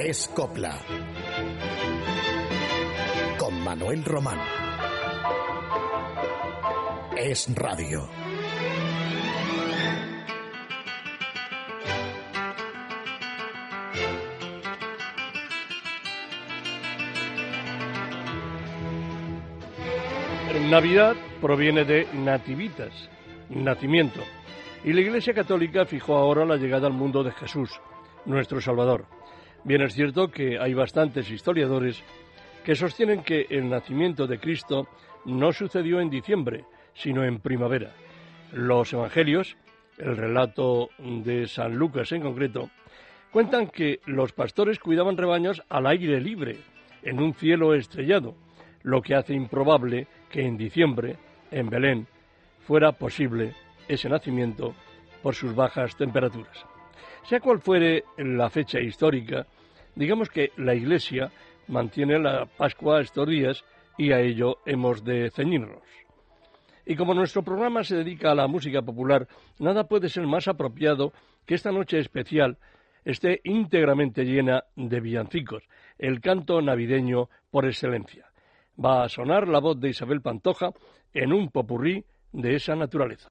Es Copla. Con Manuel Román. Es Radio. Navidad proviene de nativitas, nacimiento, y la Iglesia Católica fijó ahora la llegada al mundo de Jesús, nuestro Salvador. Bien es cierto que hay bastantes historiadores que sostienen que el nacimiento de Cristo no sucedió en diciembre, sino en primavera. Los Evangelios, el relato de San Lucas en concreto, cuentan que los pastores cuidaban rebaños al aire libre, en un cielo estrellado, lo que hace improbable que en diciembre, en Belén, fuera posible ese nacimiento por sus bajas temperaturas. Sea cual fuere la fecha histórica, digamos que la Iglesia mantiene la Pascua estos días y a ello hemos de ceñirnos. Y como nuestro programa se dedica a la música popular, nada puede ser más apropiado que esta noche especial esté íntegramente llena de villancicos, el canto navideño por excelencia va a sonar la voz de Isabel Pantoja en un popurrí de esa naturaleza.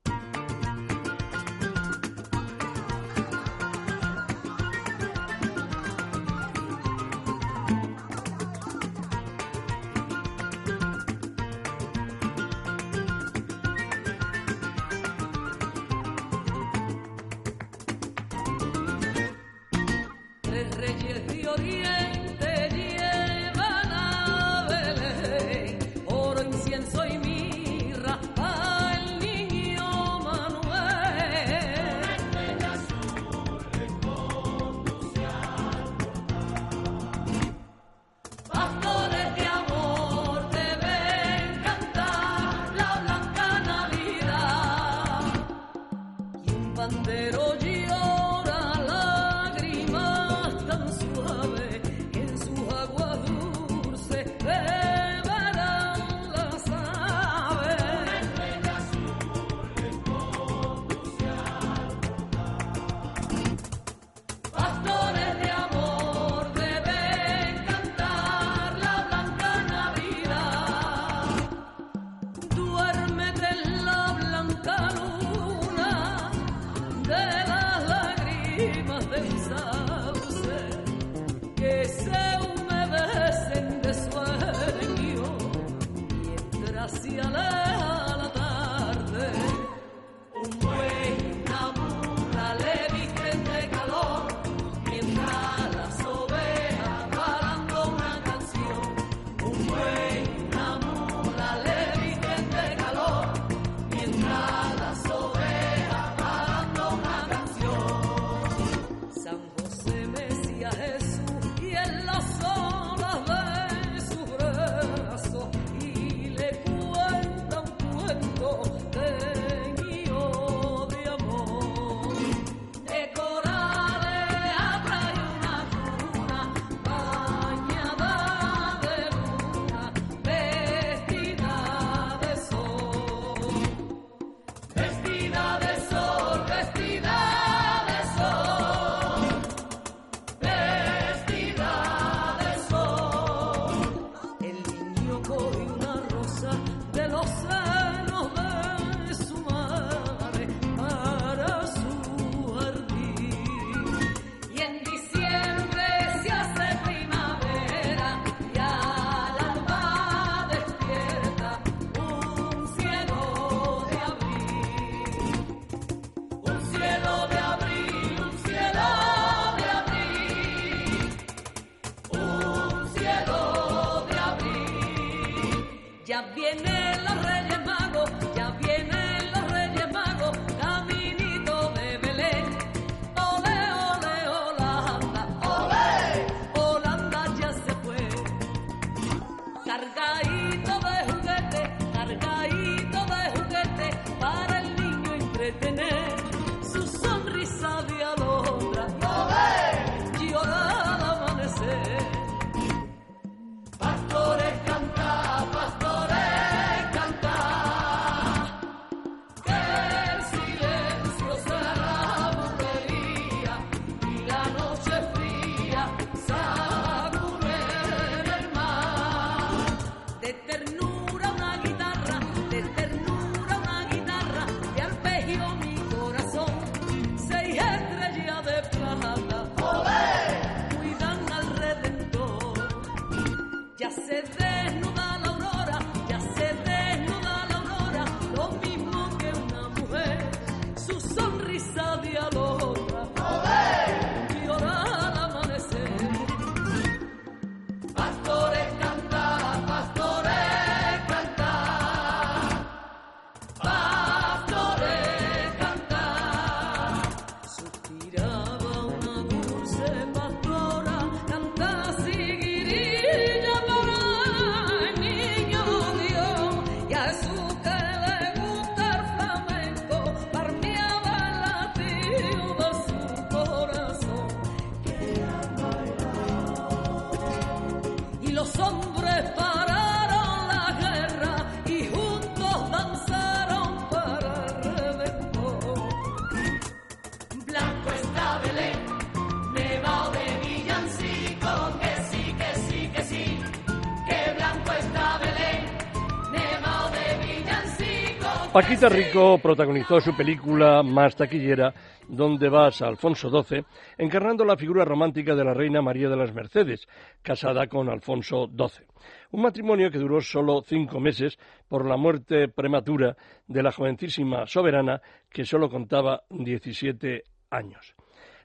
Rico protagonizó su película más taquillera, Donde vas, Alfonso XII, encarnando la figura romántica de la reina María de las Mercedes, casada con Alfonso XII. Un matrimonio que duró solo cinco meses por la muerte prematura de la jovencísima soberana que solo contaba 17 años.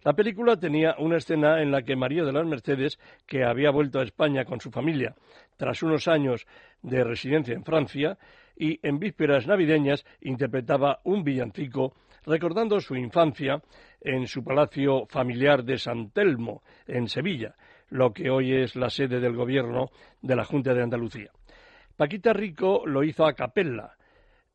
La película tenía una escena en la que María de las Mercedes, que había vuelto a España con su familia tras unos años de residencia en Francia, y en vísperas navideñas interpretaba un villancico recordando su infancia en su palacio familiar de San Telmo, en Sevilla, lo que hoy es la sede del gobierno de la Junta de Andalucía. Paquita Rico lo hizo a capella.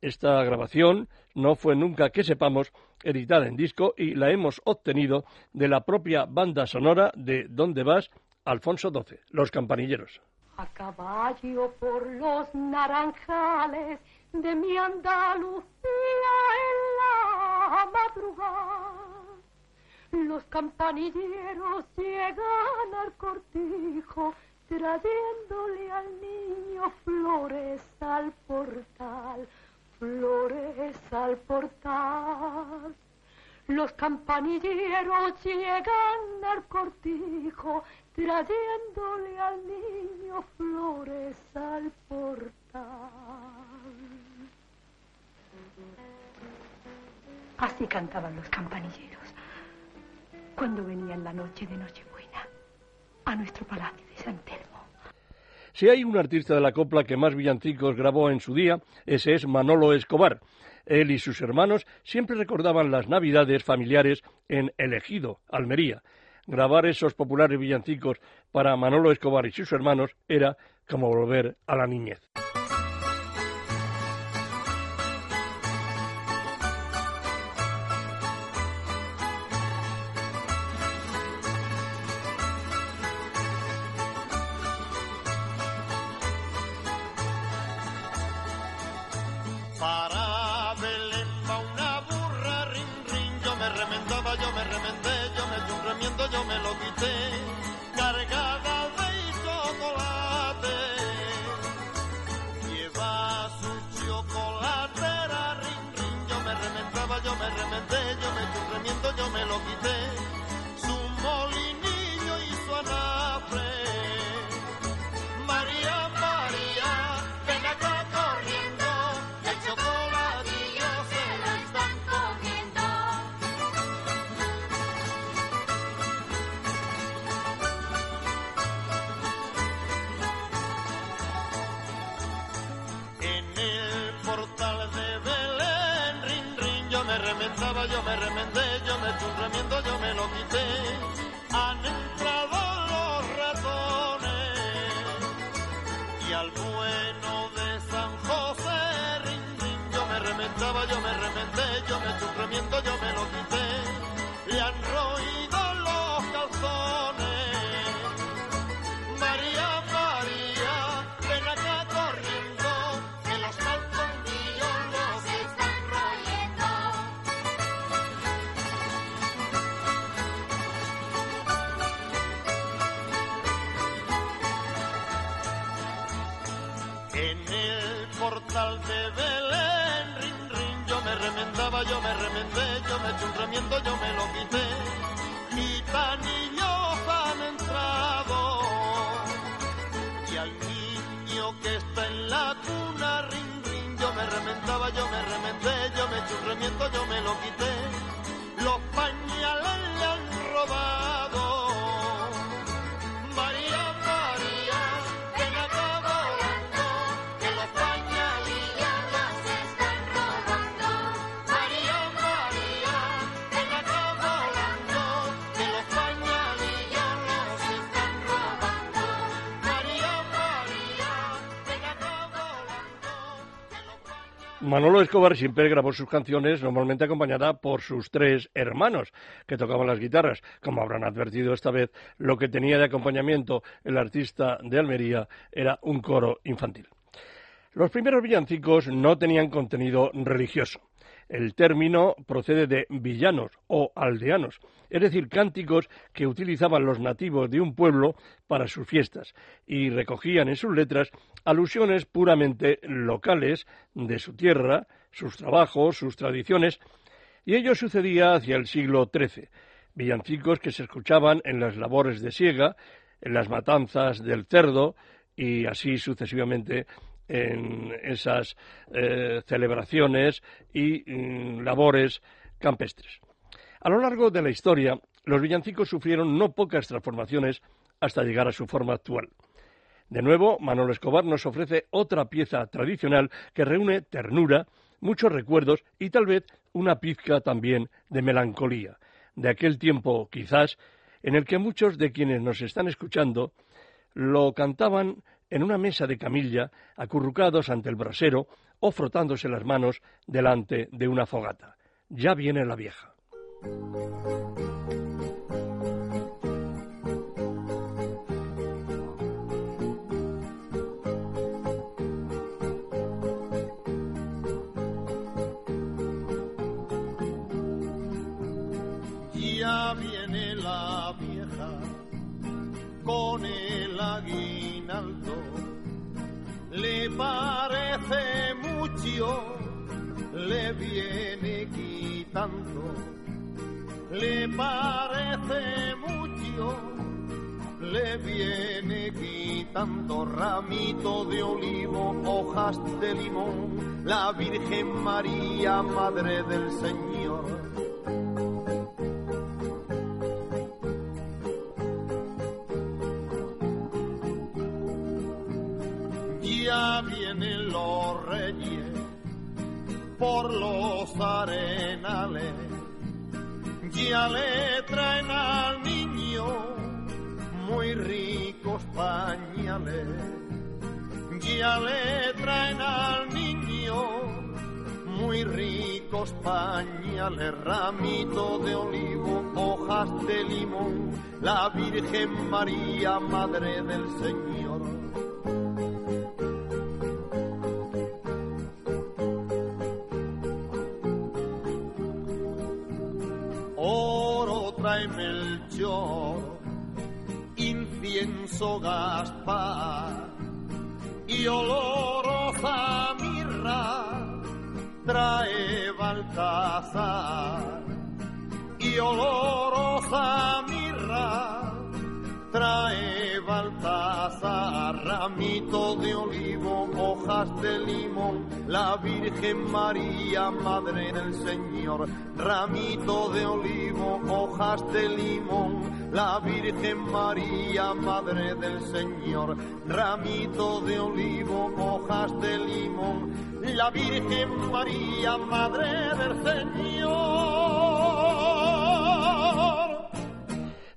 Esta grabación no fue nunca, que sepamos, editada en disco y la hemos obtenido de la propia banda sonora de ¿Dónde vas? Alfonso XII, Los Campanilleros. A caballo por los naranjales de mi Andalucía en la madrugada. Los campanilleros llegan al cortijo trayéndole al niño flores al portal, flores al portal. Los campanilleros llegan al cortijo trayéndole al niño flores al portal. Así cantaban los campanilleros cuando venían la noche de Nochebuena a nuestro palacio de San Telmo. Si hay un artista de la copla que más villancicos grabó en su día, ese es Manolo Escobar. Él y sus hermanos siempre recordaban las navidades familiares en El Ejido, Almería grabar esos populares villancicos para Manolo Escobar y sus hermanos era como volver a la niñez. yo me remendé, yo me eché un remiendo, yo me lo quité. Han entrado los ratones y al bueno de San José, rin, rin, yo me remendaba, yo me remendé, yo me eché un remiendo, yo me lo quité. andaba yo me remendé, yo me eché un remiendo, yo me lo quité. Ni tan niños han entrado. Y al niño que está en la cuna, rin, rin, yo me remendaba, yo me remendé, yo me eché un remiendo, yo me lo quité. Manolo Escobar siempre grabó sus canciones normalmente acompañada por sus tres hermanos que tocaban las guitarras. Como habrán advertido esta vez, lo que tenía de acompañamiento el artista de Almería era un coro infantil. Los primeros villancicos no tenían contenido religioso. El término procede de villanos o aldeanos, es decir, cánticos que utilizaban los nativos de un pueblo para sus fiestas y recogían en sus letras alusiones puramente locales de su tierra, sus trabajos, sus tradiciones, y ello sucedía hacia el siglo XIII. Villancicos que se escuchaban en las labores de siega, en las matanzas del cerdo y así sucesivamente en esas eh, celebraciones y mm, labores campestres. A lo largo de la historia, los villancicos sufrieron no pocas transformaciones hasta llegar a su forma actual. De nuevo, Manolo Escobar nos ofrece otra pieza tradicional que reúne ternura, muchos recuerdos y tal vez una pizca también de melancolía, de aquel tiempo quizás en el que muchos de quienes nos están escuchando lo cantaban en una mesa de camilla, acurrucados ante el brasero o frotándose las manos delante de una fogata. Ya viene la vieja. Le parece mucho, le viene quitando ramito de olivo, hojas de limón, la Virgen María, Madre del Señor. Ya vienen los reyes por los arenales, ya le traen al niño muy ricos pañales, ya le traen al niño muy ricos pañales, ramito de olivo, hojas de limón, la Virgen María, Madre del Señor. Gaspar y olorosa mirra trae Baltasar. Y olorosa mirra trae Baltasar. Ramito de olivo, hojas de limón, la Virgen María, Madre del Señor, ramito de olivo, hojas de limón, la Virgen María, Madre del Señor, ramito de olivo, hojas de limón, la Virgen María, Madre del Señor.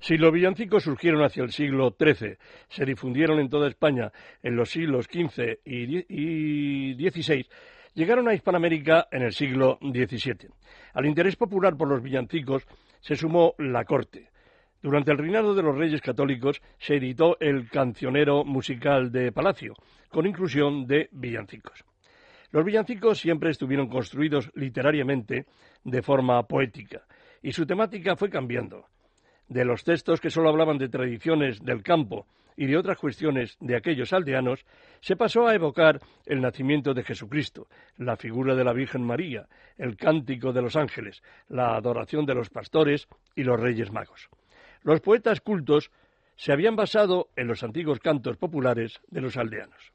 Si los villancicos surgieron hacia el siglo XIII, se difundieron en toda España en los siglos XV y XVI, llegaron a Hispanoamérica en el siglo XVII. Al interés popular por los villancicos se sumó la corte. Durante el reinado de los reyes católicos se editó el Cancionero Musical de Palacio, con inclusión de villancicos. Los villancicos siempre estuvieron construidos literariamente de forma poética, y su temática fue cambiando de los textos que solo hablaban de tradiciones del campo y de otras cuestiones de aquellos aldeanos, se pasó a evocar el nacimiento de Jesucristo, la figura de la Virgen María, el cántico de los ángeles, la adoración de los pastores y los reyes magos. Los poetas cultos se habían basado en los antiguos cantos populares de los aldeanos.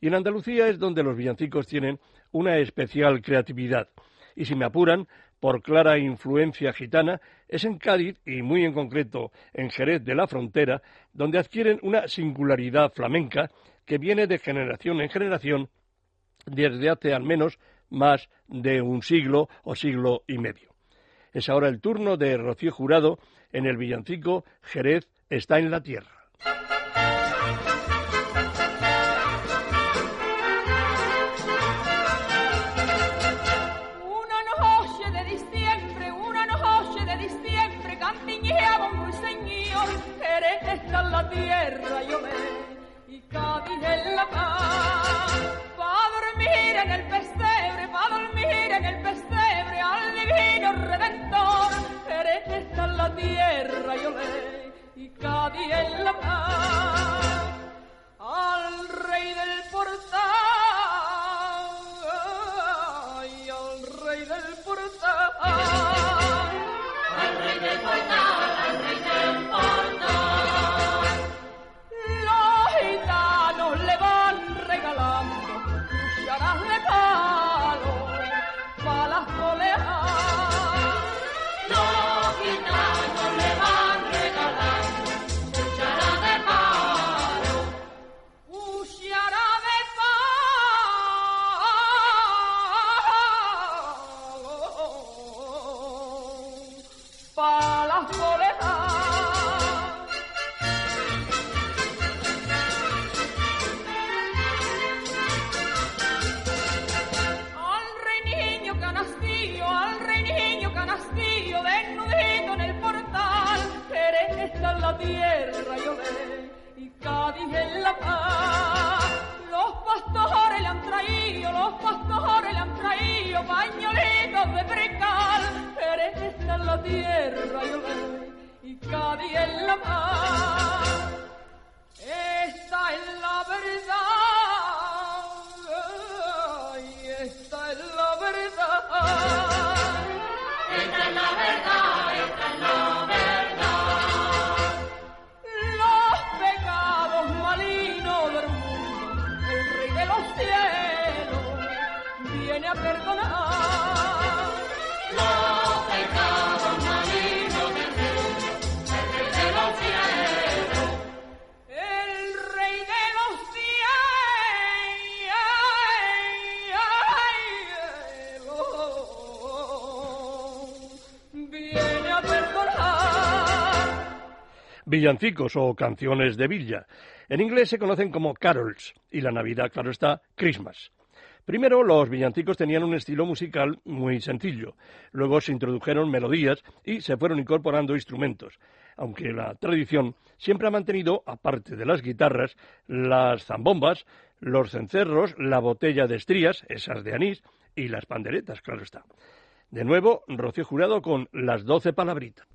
Y en Andalucía es donde los villancicos tienen una especial creatividad, y si me apuran, por clara influencia gitana, es en Cádiz y muy en concreto en Jerez de la Frontera, donde adquieren una singularidad flamenca que viene de generación en generación desde hace al menos más de un siglo o siglo y medio. Es ahora el turno de Rocío Jurado en el villancico Jerez está en la tierra. tierra yo me y Cádiz en la paz. Pa' dormir en el pesebre, pa' dormir en el pesebre al divino redentor. En la tierra yo me y Cádiz en la paz. Al rey del portal, Villancicos o canciones de villa. En inglés se conocen como carols y la Navidad, claro está, Christmas. Primero, los villancicos tenían un estilo musical muy sencillo. Luego se introdujeron melodías y se fueron incorporando instrumentos, aunque la tradición siempre ha mantenido, aparte de las guitarras, las zambombas, los cencerros, la botella de estrías, esas de anís, y las panderetas, claro está. De nuevo, Rocío Jurado con las doce palabritas.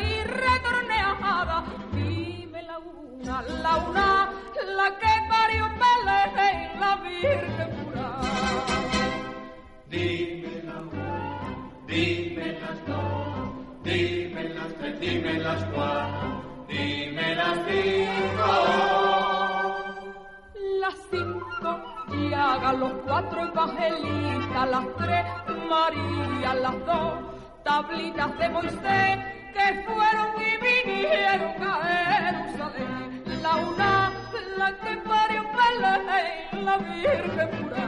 Y retorneadas, dime la una, la una, la que parió Belén, la Virgen pura. Dime la una, dime las dos, dime las tres, dime las cuatro, dime las cinco. Las cinco y hagan los cuatro evangelitas, las tres María, las dos tablitas de Moisés que fueron y vinieron a Jerusalén. La una, la que parió Belén, la Virgen pura.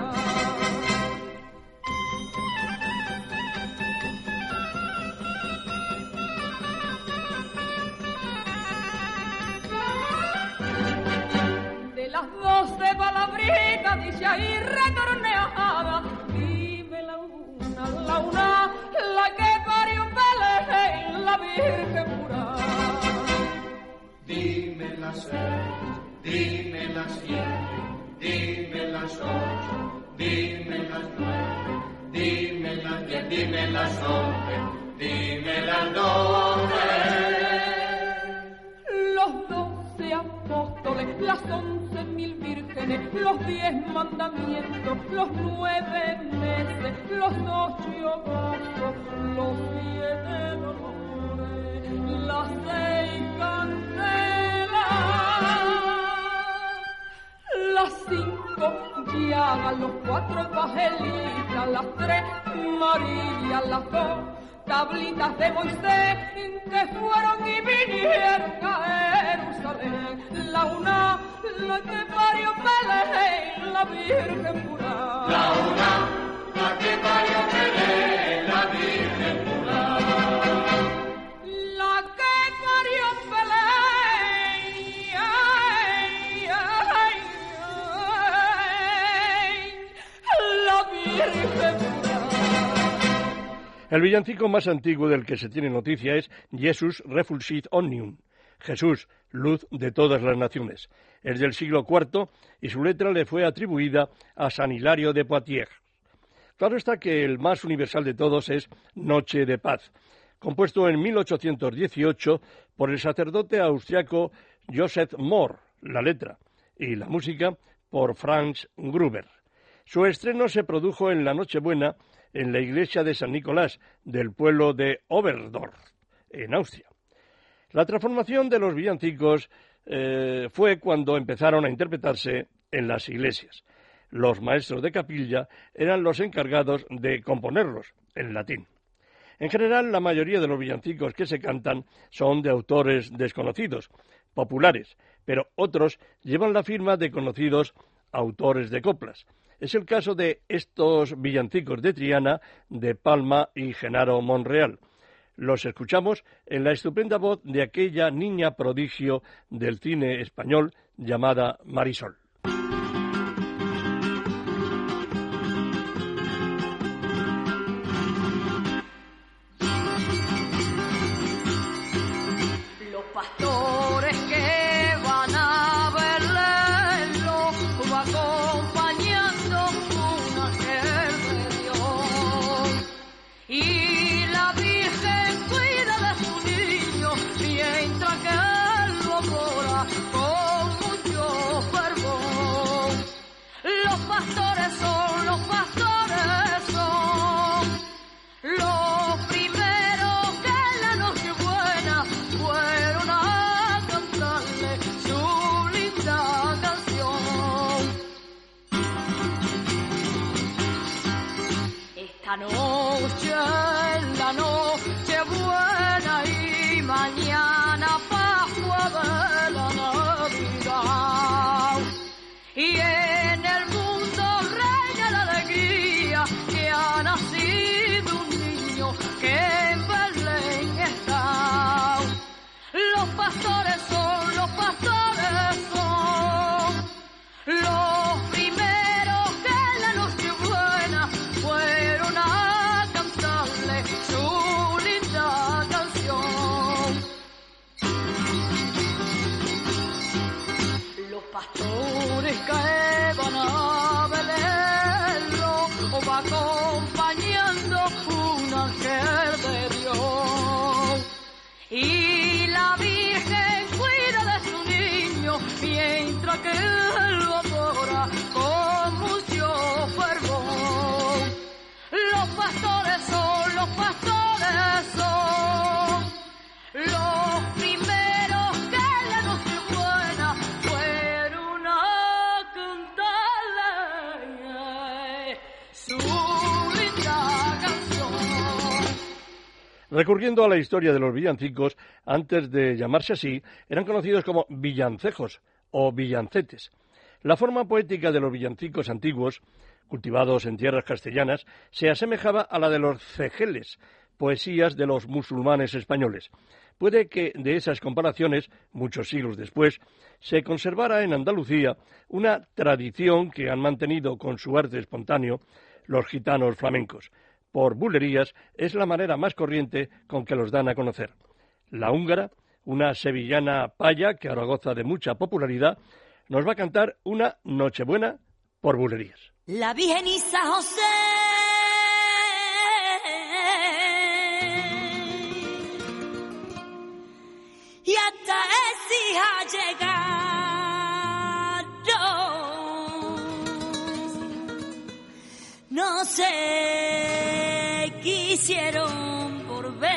De las doce palabritas dichas y retorneadas, dime la una, la una, la que Virgen pura. Dime las seis, dime las siete, dime las ocho, dime las nueve, dime las diez, dime las once, dime las doce. Los doce apóstoles, las once mil vírgenes, los diez mandamientos, los nueve meses, los ocho votos, los tres Marías, las dos tablitas de Moisés que fueron y vinieron a Jerusalén. La una, la que parió Belén, la Virgen pura. La una, la que parió Belén, El villancico más antiguo del que se tiene noticia es Jesus Refulgit Omnium, Jesús, luz de todas las naciones. Es del siglo IV y su letra le fue atribuida a San Hilario de Poitiers. Claro está que el más universal de todos es Noche de Paz, compuesto en 1818 por el sacerdote austriaco Joseph Mohr, la letra, y la música por Franz Gruber. Su estreno se produjo en la Nochebuena en la iglesia de San Nicolás del pueblo de Oberdorf, en Austria. La transformación de los villancicos eh, fue cuando empezaron a interpretarse en las iglesias. Los maestros de capilla eran los encargados de componerlos en latín. En general, la mayoría de los villancicos que se cantan son de autores desconocidos, populares, pero otros llevan la firma de conocidos autores de coplas. Es el caso de estos villancicos de Triana, de Palma y Genaro Monreal. Los escuchamos en la estupenda voz de aquella niña prodigio del cine español llamada Marisol. Recurriendo a la historia de los villancicos, antes de llamarse así, eran conocidos como villancejos o villancetes. La forma poética de los villancicos antiguos, cultivados en tierras castellanas, se asemejaba a la de los cejeles, poesías de los musulmanes españoles. Puede que de esas comparaciones, muchos siglos después, se conservara en Andalucía una tradición que han mantenido con su arte espontáneo los gitanos flamencos. Por bulerías es la manera más corriente con que los dan a conocer. La húngara, una sevillana paya que ahora goza de mucha popularidad, nos va a cantar una Nochebuena por bulerías. La Virgen José. Y hasta es hija sé, quisieron por ver.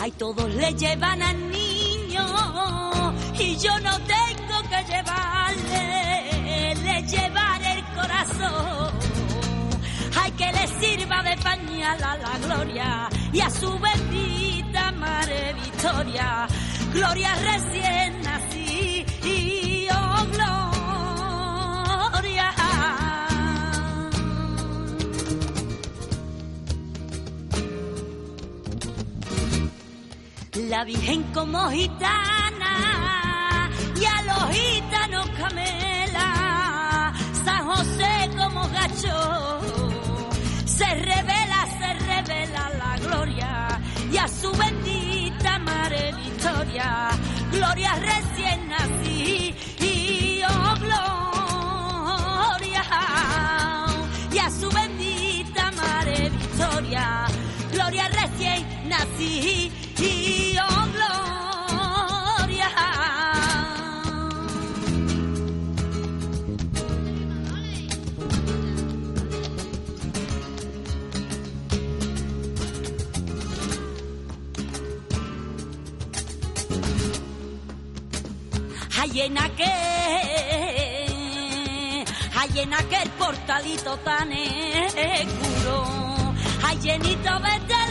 Ay, todos le llevan al niño y yo no tengo que llevarle, le llevaré el corazón. Sirva de pañal a la gloria y a su bendita madre Victoria. Gloria recién nací y oh gloria. La Virgen como gitana y a los gitanos camela, San José como gacho, gloria recién aquel portalito tan oscuro, hay llenito de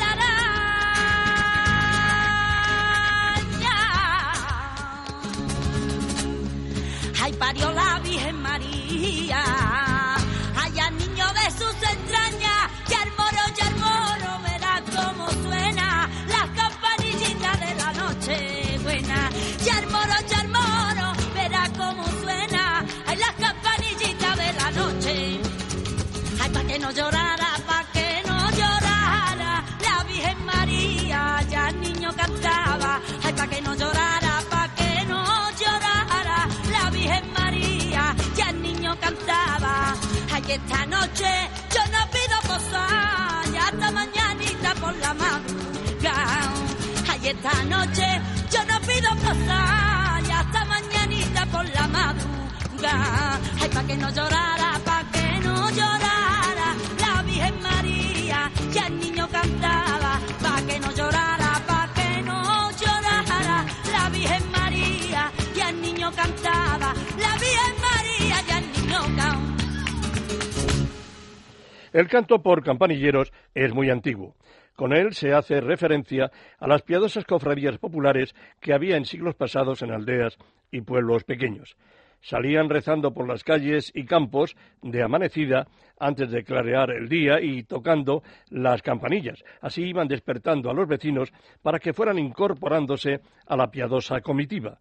la madrugada. Ay, esta noche yo no pido posar, ya hasta mañanita por la madrugada. Ay, pa' que no llorara, pa' que no llorara. La Virgen María, ya el niño cantaba, pa' que no llorara, pa' que no llorara. La Virgen María, ya el niño cantaba, la Virgen María, ya el niño cantaba. El canto por campanilleros es muy antiguo. Con él se hace referencia a las piadosas cofradías populares que había en siglos pasados en aldeas y pueblos pequeños. Salían rezando por las calles y campos de amanecida antes de clarear el día y tocando las campanillas. Así iban despertando a los vecinos para que fueran incorporándose a la piadosa comitiva.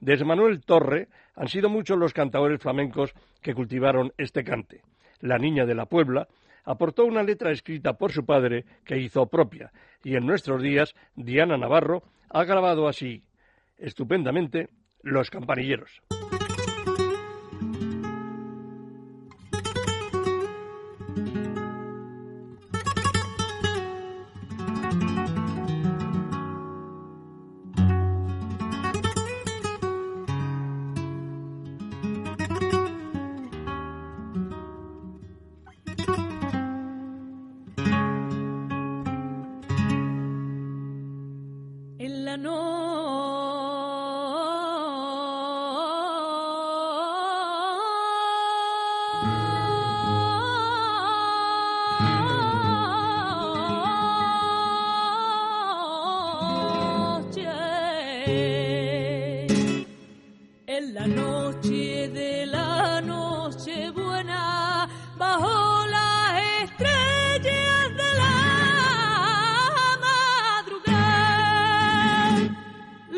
Desde Manuel Torre han sido muchos los cantadores flamencos que cultivaron este cante. La niña de la Puebla aportó una letra escrita por su padre que hizo propia, y en nuestros días Diana Navarro ha grabado así estupendamente Los campanilleros. en la noche de la noche buena bajo las estrellas de la madrugada.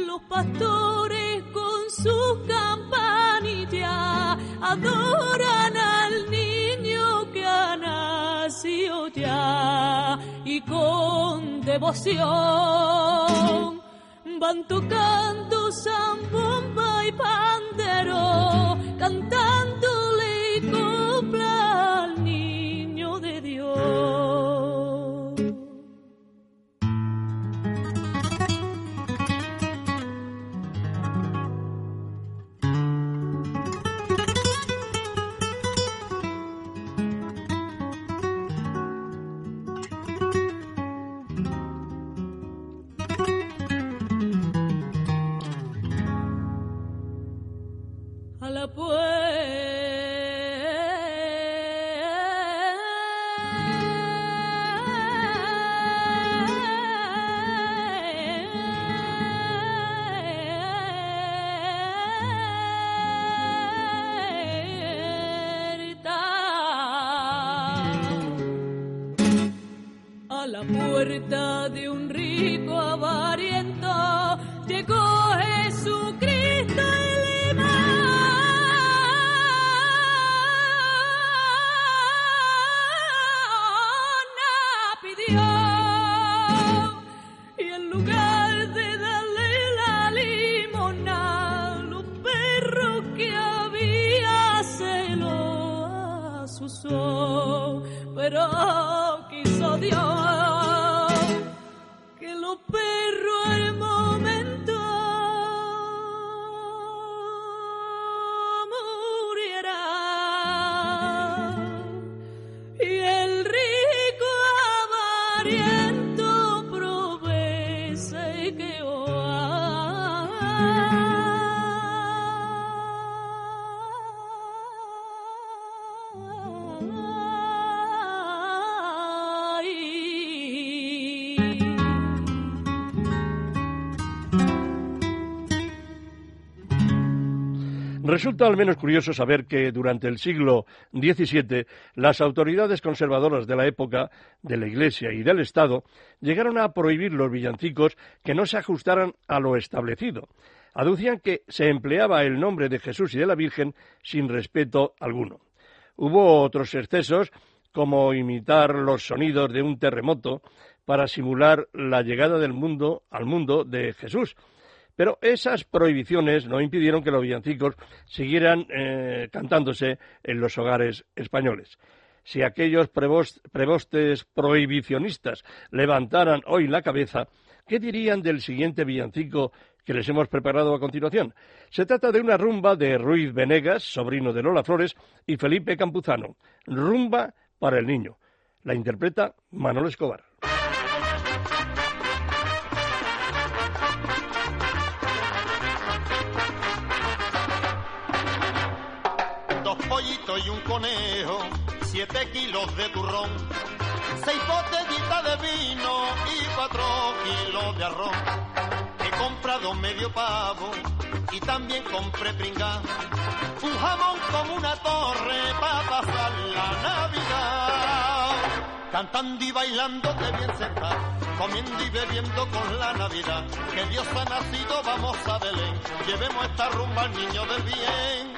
Los pastores con sus campanillas adoran al niño que ha nacido ya y con devoción van tocando zambomba y pandero, cantándole Resulta al menos curioso saber que durante el siglo XVII las autoridades conservadoras de la época, de la Iglesia y del Estado, llegaron a prohibir los villancicos que no se ajustaran a lo establecido. Aducían que se empleaba el nombre de Jesús y de la Virgen sin respeto alguno. Hubo otros excesos, como imitar los sonidos de un terremoto para simular la llegada del mundo al mundo de Jesús. Pero esas prohibiciones no impidieron que los villancicos siguieran eh, cantándose en los hogares españoles. Si aquellos prevostes prohibicionistas levantaran hoy la cabeza, ¿qué dirían del siguiente villancico que les hemos preparado a continuación? Se trata de una rumba de Ruiz Venegas, sobrino de Lola Flores, y Felipe Campuzano. Rumba para el niño. La interpreta Manolo Escobar. Siete kilos de turrón, seis botellitas de vino y cuatro kilos de arroz. He comprado medio pavo y también compré pringá, un jamón como una torre para pasar la Navidad. Cantando y bailando de bien sentar, comiendo y bebiendo con la Navidad. Que Dios ha nacido, vamos a Belén, llevemos esta rumba al niño del bien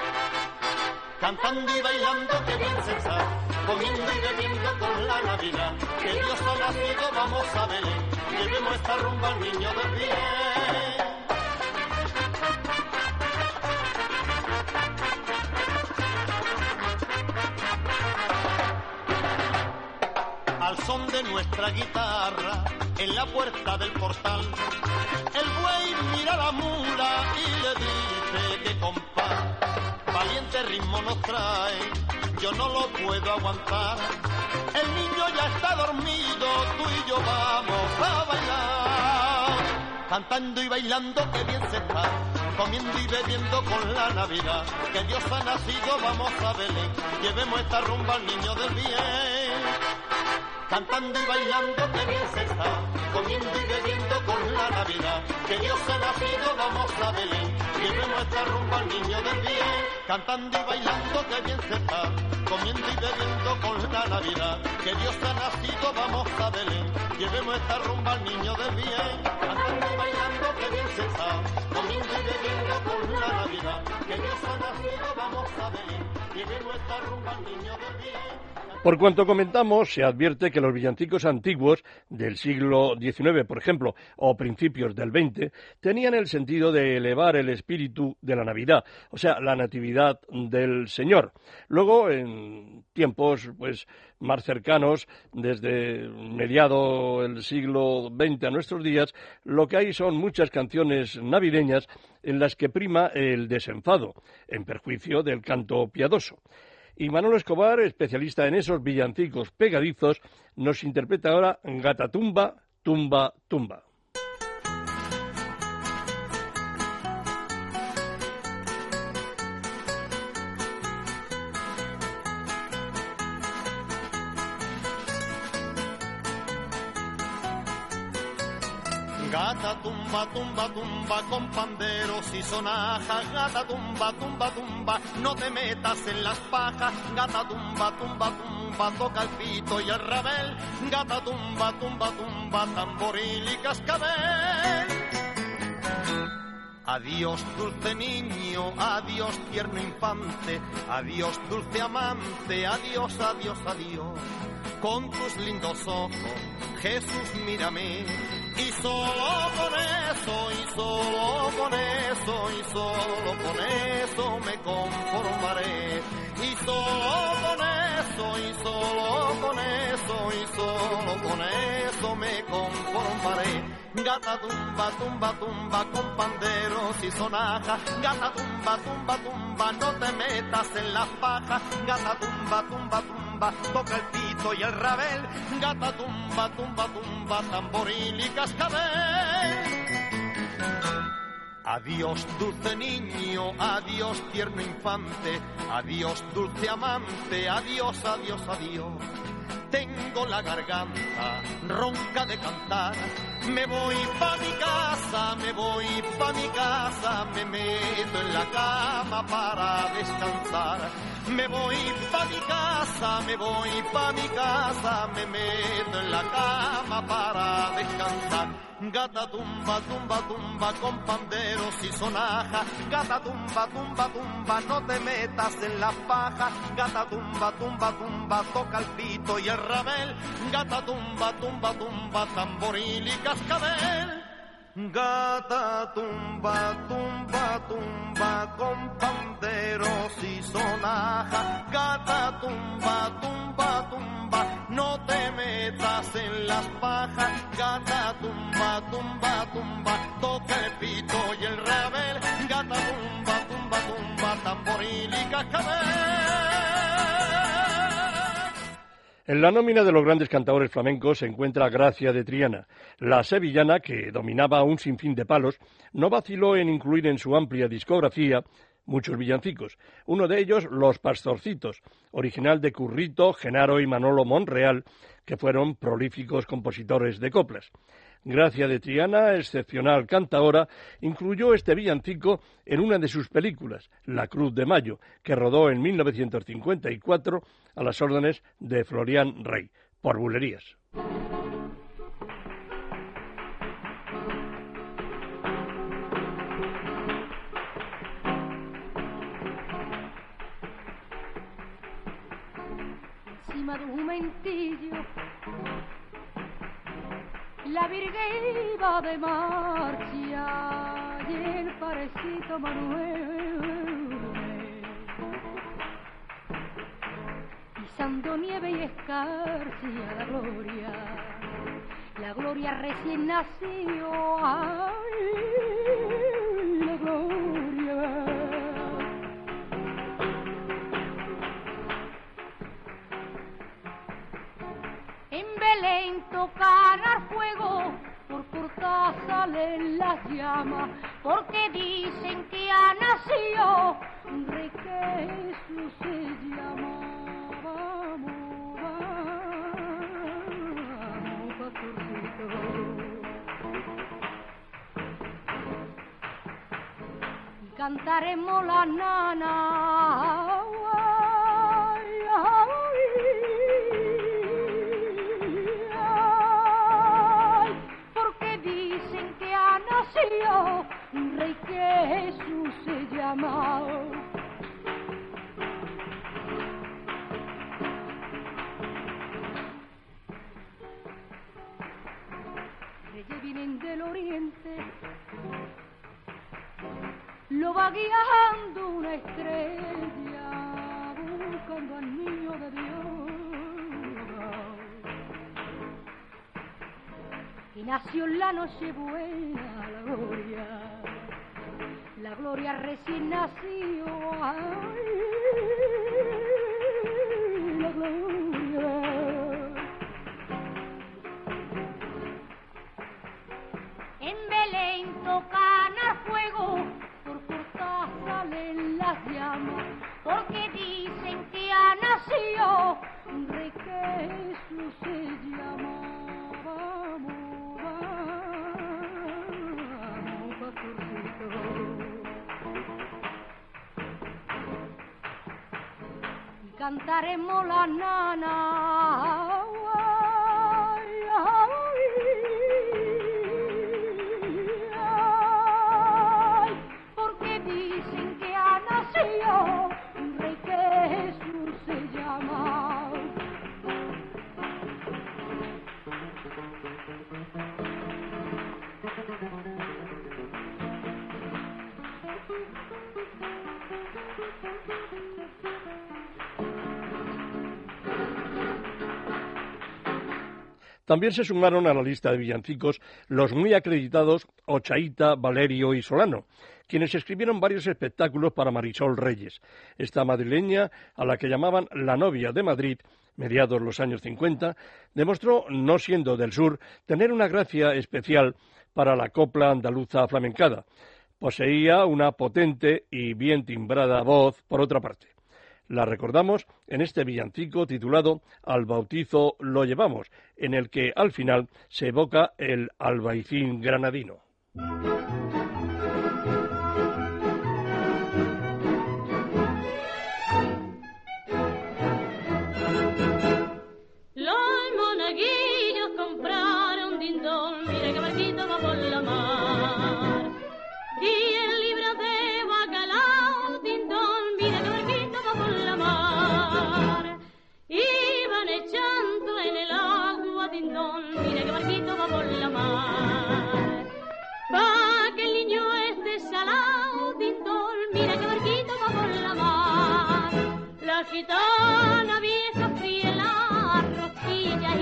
cantando y bailando que bien se está, comiendo y bebiendo con la Navidad. Que Dios ha nacido, vamos a Belén, llevemos esta rumba al niño del bien. Al son de nuestra guitarra, en la puerta del portal, el buey mira la mula y le dice que compás valiente ritmo nos trae, yo no lo puedo aguantar. El niño ya está dormido, tú y yo vamos a bailar. Cantando y bailando que bien se está, comiendo y bebiendo con la Navidad. Que Dios ha nacido, vamos a Belén, llevemos esta rumba al niño del bien cantando y bailando que bien se está, comiendo y bebiendo Que Dios ha nacido, vamos a Belén, llevemos esta rumba al niño del bien, cantando y bailando que bien se está, comiendo y bebiendo con la Navidad, que Dios ha nacido, vamos a Belén, llevemos esta rumba al niño del bien, cantando y bailando que bien se está, comiendo y bebiendo con la Navidad, que Dios ha nacido, vamos a Belén, Por cuanto comentamos, se advierte que los villancicos antiguos del siglo XIX, por ejemplo, o principios del XX, tenían el sentido de elevar el espíritu de la Navidad, o sea, la natividad del Señor. Luego, en tiempos pues más cercanos, desde mediado del siglo XX a nuestros días, lo que hay son muchas canciones navideñas en las que prima el desenfado, en perjuicio del canto piadoso. Y Manolo Escobar, especialista en esos villancicos pegadizos, nos interpreta ahora Gata Tumba, Tumba, Tumba. Tumba, tumba, con panderos y sonajas. Gata tumba, tumba, tumba, no te metas en las pajas. Gata tumba, tumba, tumba, toca el pito y el rabel. Gata tumba, tumba, tumba, tamboril y cascabel. Adiós dulce niño, adiós tierno infante, adiós dulce amante, adiós, adiós, adiós. Con tus lindos ojos, Jesús, mírame, y solo con eso, y solo con eso, y solo con eso me conformaré. Y solo con eso, y solo con eso, y solo con eso me conformaré. Gata tumba, tumba, tumba, con panderos y sonaja. Gata tumba, tumba, tumba, no te metas en las pajas. Gata tumba, tumba, tumba, toca el pito y el rabel. Gata tumba, tumba, tumba, tamboril y cascabel. Adiós dulce niño, adiós tierno infante, adiós dulce amante, adiós, adiós, adiós. Tengo la garganta ronca de cantar, me voy pa mi casa, me voy pa mi casa, me meto en la cama para descansar. Me voy pa mi casa, me voy pa mi casa, me meto en la cama para descansar. Gata tumba, tumba, tumba, con panderos y sonaja. Gata tumba, tumba, tumba, no te metas en la paja. Gata tumba, tumba, tumba, toca el pito y el rabel. Gata tumba, tumba, tumba, tamboril y cascabel. Gata tumba, tumba, tumba, con panderos y sonaja. Gata tumba, tumba, tumba, no te metas en las pajas. Gata tumba, tumba, tumba, toca el pito y el rabel. Gata tumba, tumba, tumba, tamboril y cascabel. En la nómina de los grandes cantadores flamencos se encuentra Gracia de Triana. La sevillana, que dominaba un sinfín de palos, no vaciló en incluir en su amplia discografía muchos villancicos. Uno de ellos, Los Pastorcitos, original de Currito, Genaro y Manolo Monreal, que fueron prolíficos compositores de coplas. Gracia de Triana, excepcional cantaora, incluyó este villancico en una de sus películas, La Cruz de Mayo, que rodó en 1954 a las órdenes de Florian Rey, por bulerías. encima de un la virgen de marcha y el parecito Manuel. Pisando nieve y escarcia la gloria la gloria recién nació ay, Belén tocar al fuego, por corta salen las llamas, porque dicen que ha nacido un rey que Jesús se llama. Vamos, vamos, pastorcito. Cantaremos la nana. rey que Jesús se llamaba. Reyes vienen del oriente, lo va guiando una estrella buscando al niño de Dios. Y nació la noche buena la gloria, la gloria recién nació. Ay, la gloria. En Belén tocan al fuego, por cortas salen las llamas, porque dicen que ha nacido un rey Jesús cantaremos la nana. También se sumaron a la lista de villancicos los muy acreditados Ochaíta, Valerio y Solano, quienes escribieron varios espectáculos para Marisol Reyes, esta madrileña a la que llamaban la novia de Madrid, mediados los años 50, demostró, no siendo del sur, tener una gracia especial para la copla andaluza flamencada. Poseía una potente y bien timbrada voz, por otra parte. La recordamos en este villancico titulado Al bautizo lo llevamos, en el que al final se evoca el albaicín granadino.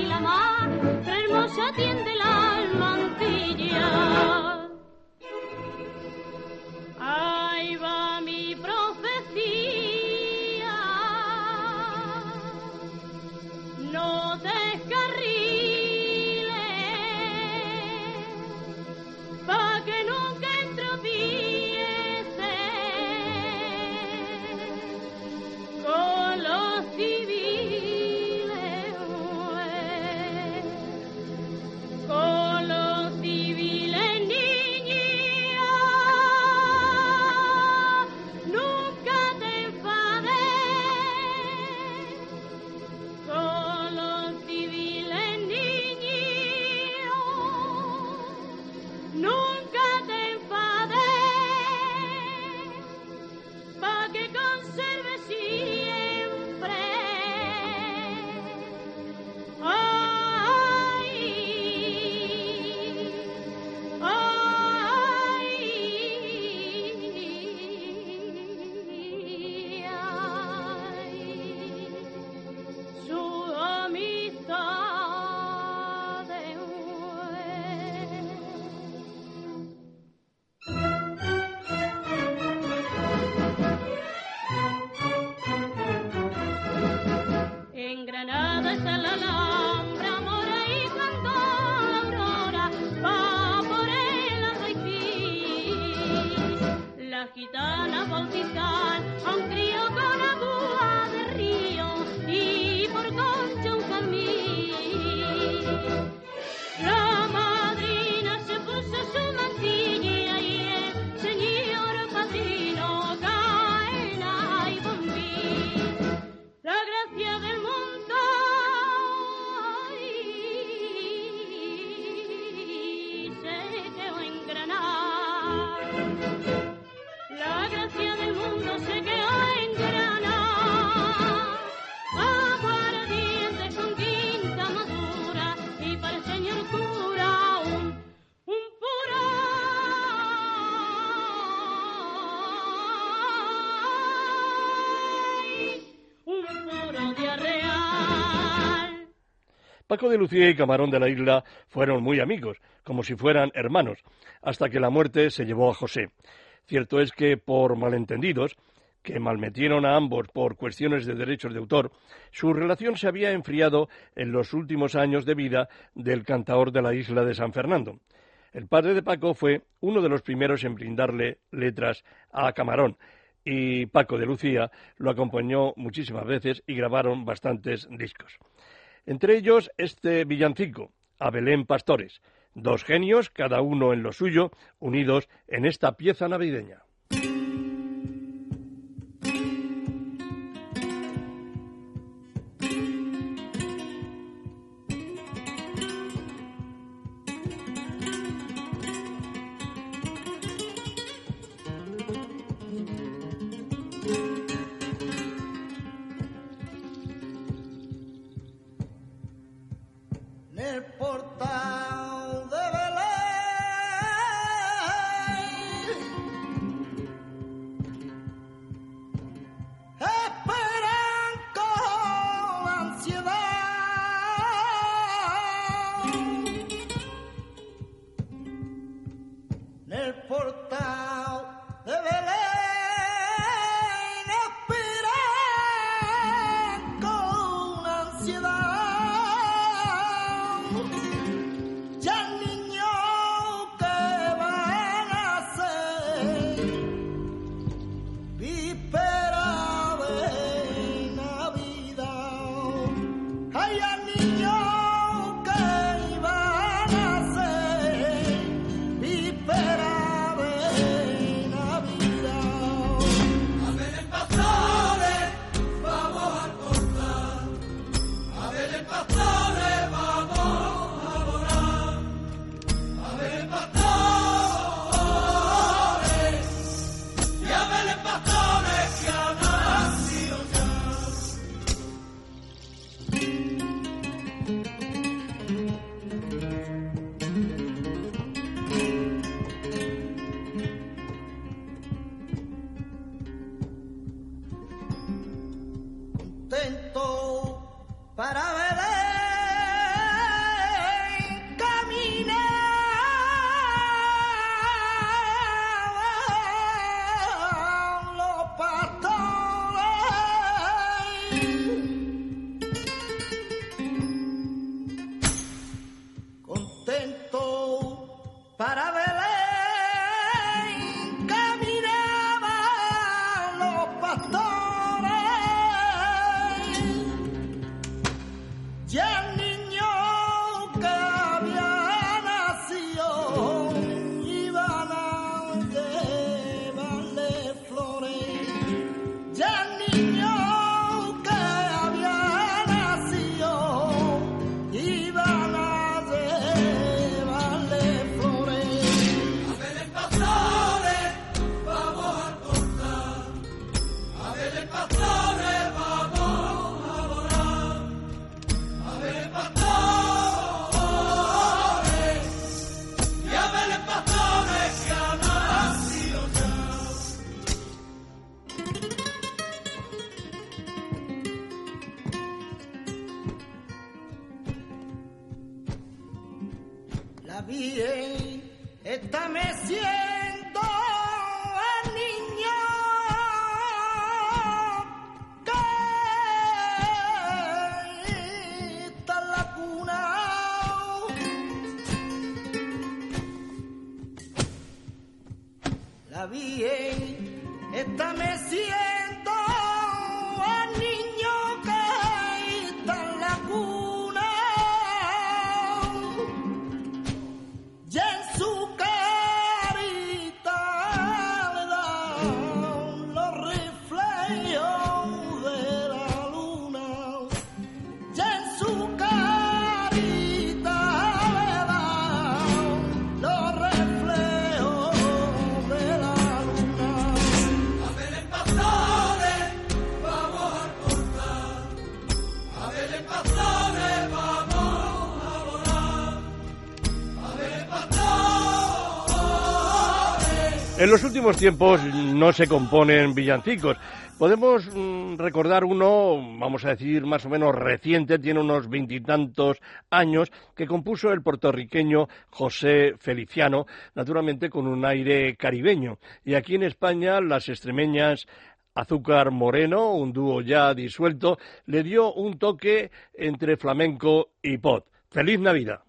Y la mar, hermosa tiende Paco de Lucía y Camarón de la Isla fueron muy amigos, como si fueran hermanos, hasta que la muerte se llevó a José. Cierto es que, por malentendidos, que malmetieron a ambos por cuestiones de derechos de autor, su relación se había enfriado en los últimos años de vida del cantaor de la isla de San Fernando. El padre de Paco fue uno de los primeros en brindarle letras a Camarón, y Paco de Lucía lo acompañó muchísimas veces y grabaron bastantes discos. Entre ellos este villancico, a Belén Pastores, dos genios, cada uno en lo suyo, unidos en esta pieza navideña. Últimos tiempos no se componen villancicos. Podemos mm, recordar uno, vamos a decir, más o menos reciente, tiene unos veintitantos años, que compuso el puertorriqueño José Feliciano, naturalmente con un aire caribeño. Y aquí en España, las extremeñas Azúcar Moreno, un dúo ya disuelto, le dio un toque entre flamenco y pop. ¡Feliz Navidad!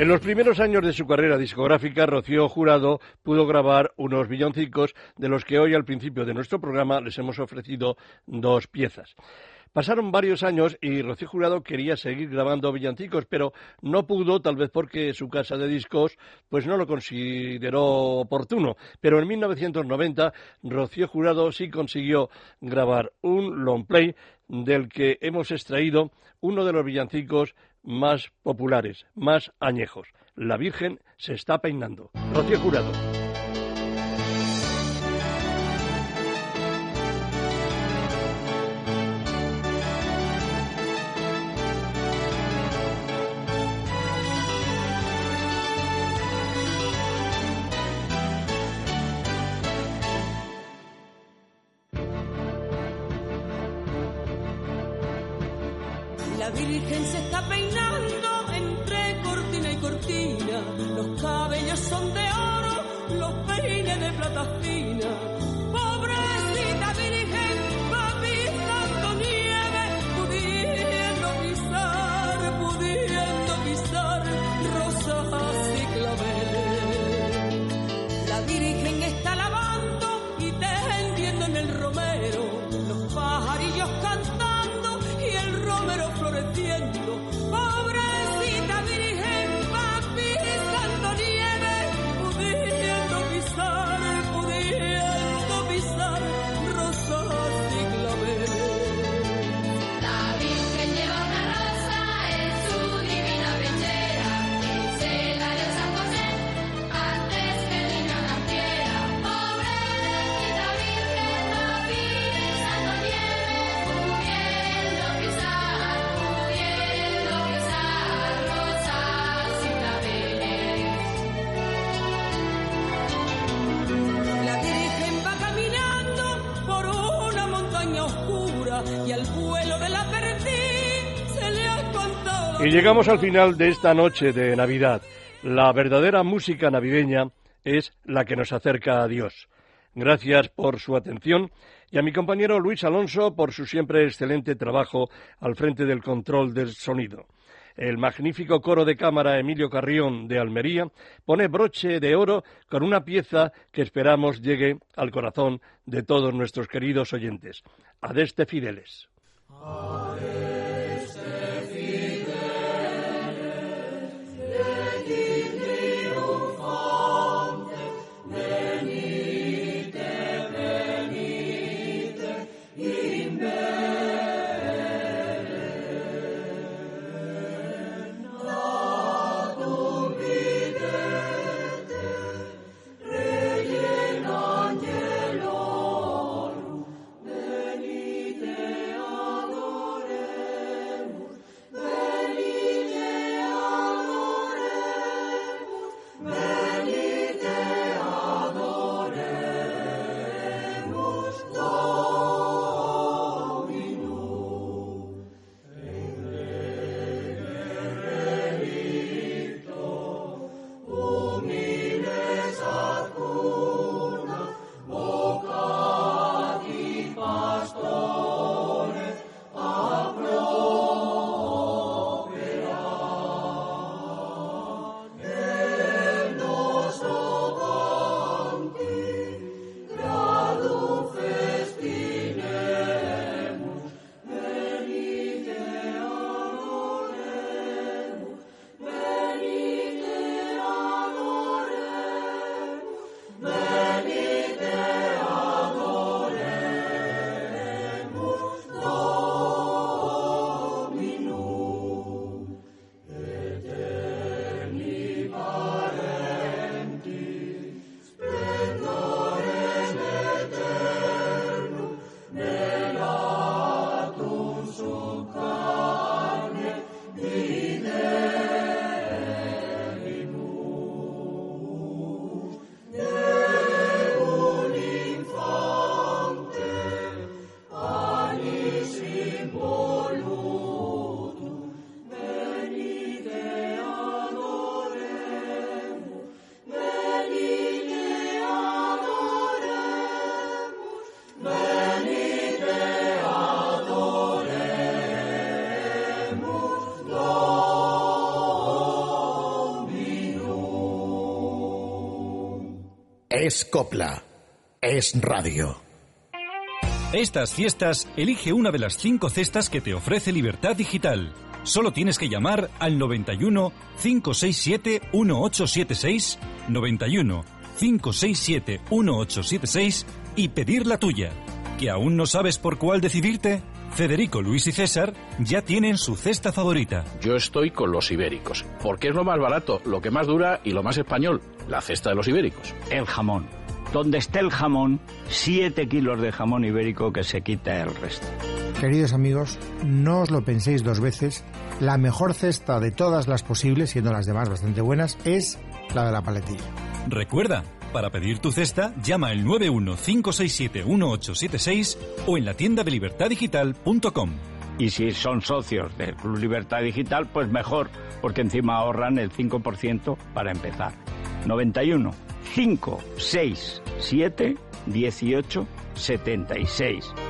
En los primeros años de su carrera discográfica, Rocío Jurado pudo grabar unos villancicos de los que hoy al principio de nuestro programa les hemos ofrecido dos piezas. Pasaron varios años y Rocío Jurado quería seguir grabando villancicos, pero no pudo, tal vez porque su casa de discos pues no lo consideró oportuno. Pero en 1990 Rocío Jurado sí consiguió grabar un long play del que hemos extraído uno de los villancicos más populares, más añejos. La Virgen se está peinando. Rocío Jurado. La Virgen se está peinando entre cortina y cortina. Los cabellos son de oro, los peines de plata fina. Llegamos al final de esta noche de Navidad. La verdadera música navideña es la que nos acerca a Dios. Gracias por su atención y a mi compañero Luis Alonso por su siempre excelente trabajo al frente del control del sonido. El magnífico coro de cámara Emilio Carrión de Almería pone broche de oro con una pieza que esperamos llegue al corazón de todos nuestros queridos oyentes. Adeste Fideles. Es copla. Es radio. Estas fiestas, elige una de las cinco cestas que te ofrece Libertad Digital. Solo tienes que llamar al 91 567 1876, 91 567 1876 y pedir la tuya. ¿Que aún no sabes por cuál decidirte? Federico, Luis y César ya tienen su cesta favorita. Yo estoy con los ibéricos, porque es lo más barato, lo que más dura y lo más español, la cesta de los ibéricos. El jamón. Donde esté el jamón, 7 kilos de jamón ibérico que se quita el resto. Queridos amigos, no os lo penséis dos veces. La mejor cesta de todas las posibles, siendo las demás bastante buenas, es la de la paletilla. Recuerda, para pedir tu cesta, llama al 915671876 o en la tienda de libertaddigital.com. Y si son socios del Club Libertad Digital, pues mejor, porque encima ahorran el 5% para empezar. 91 567 18 76.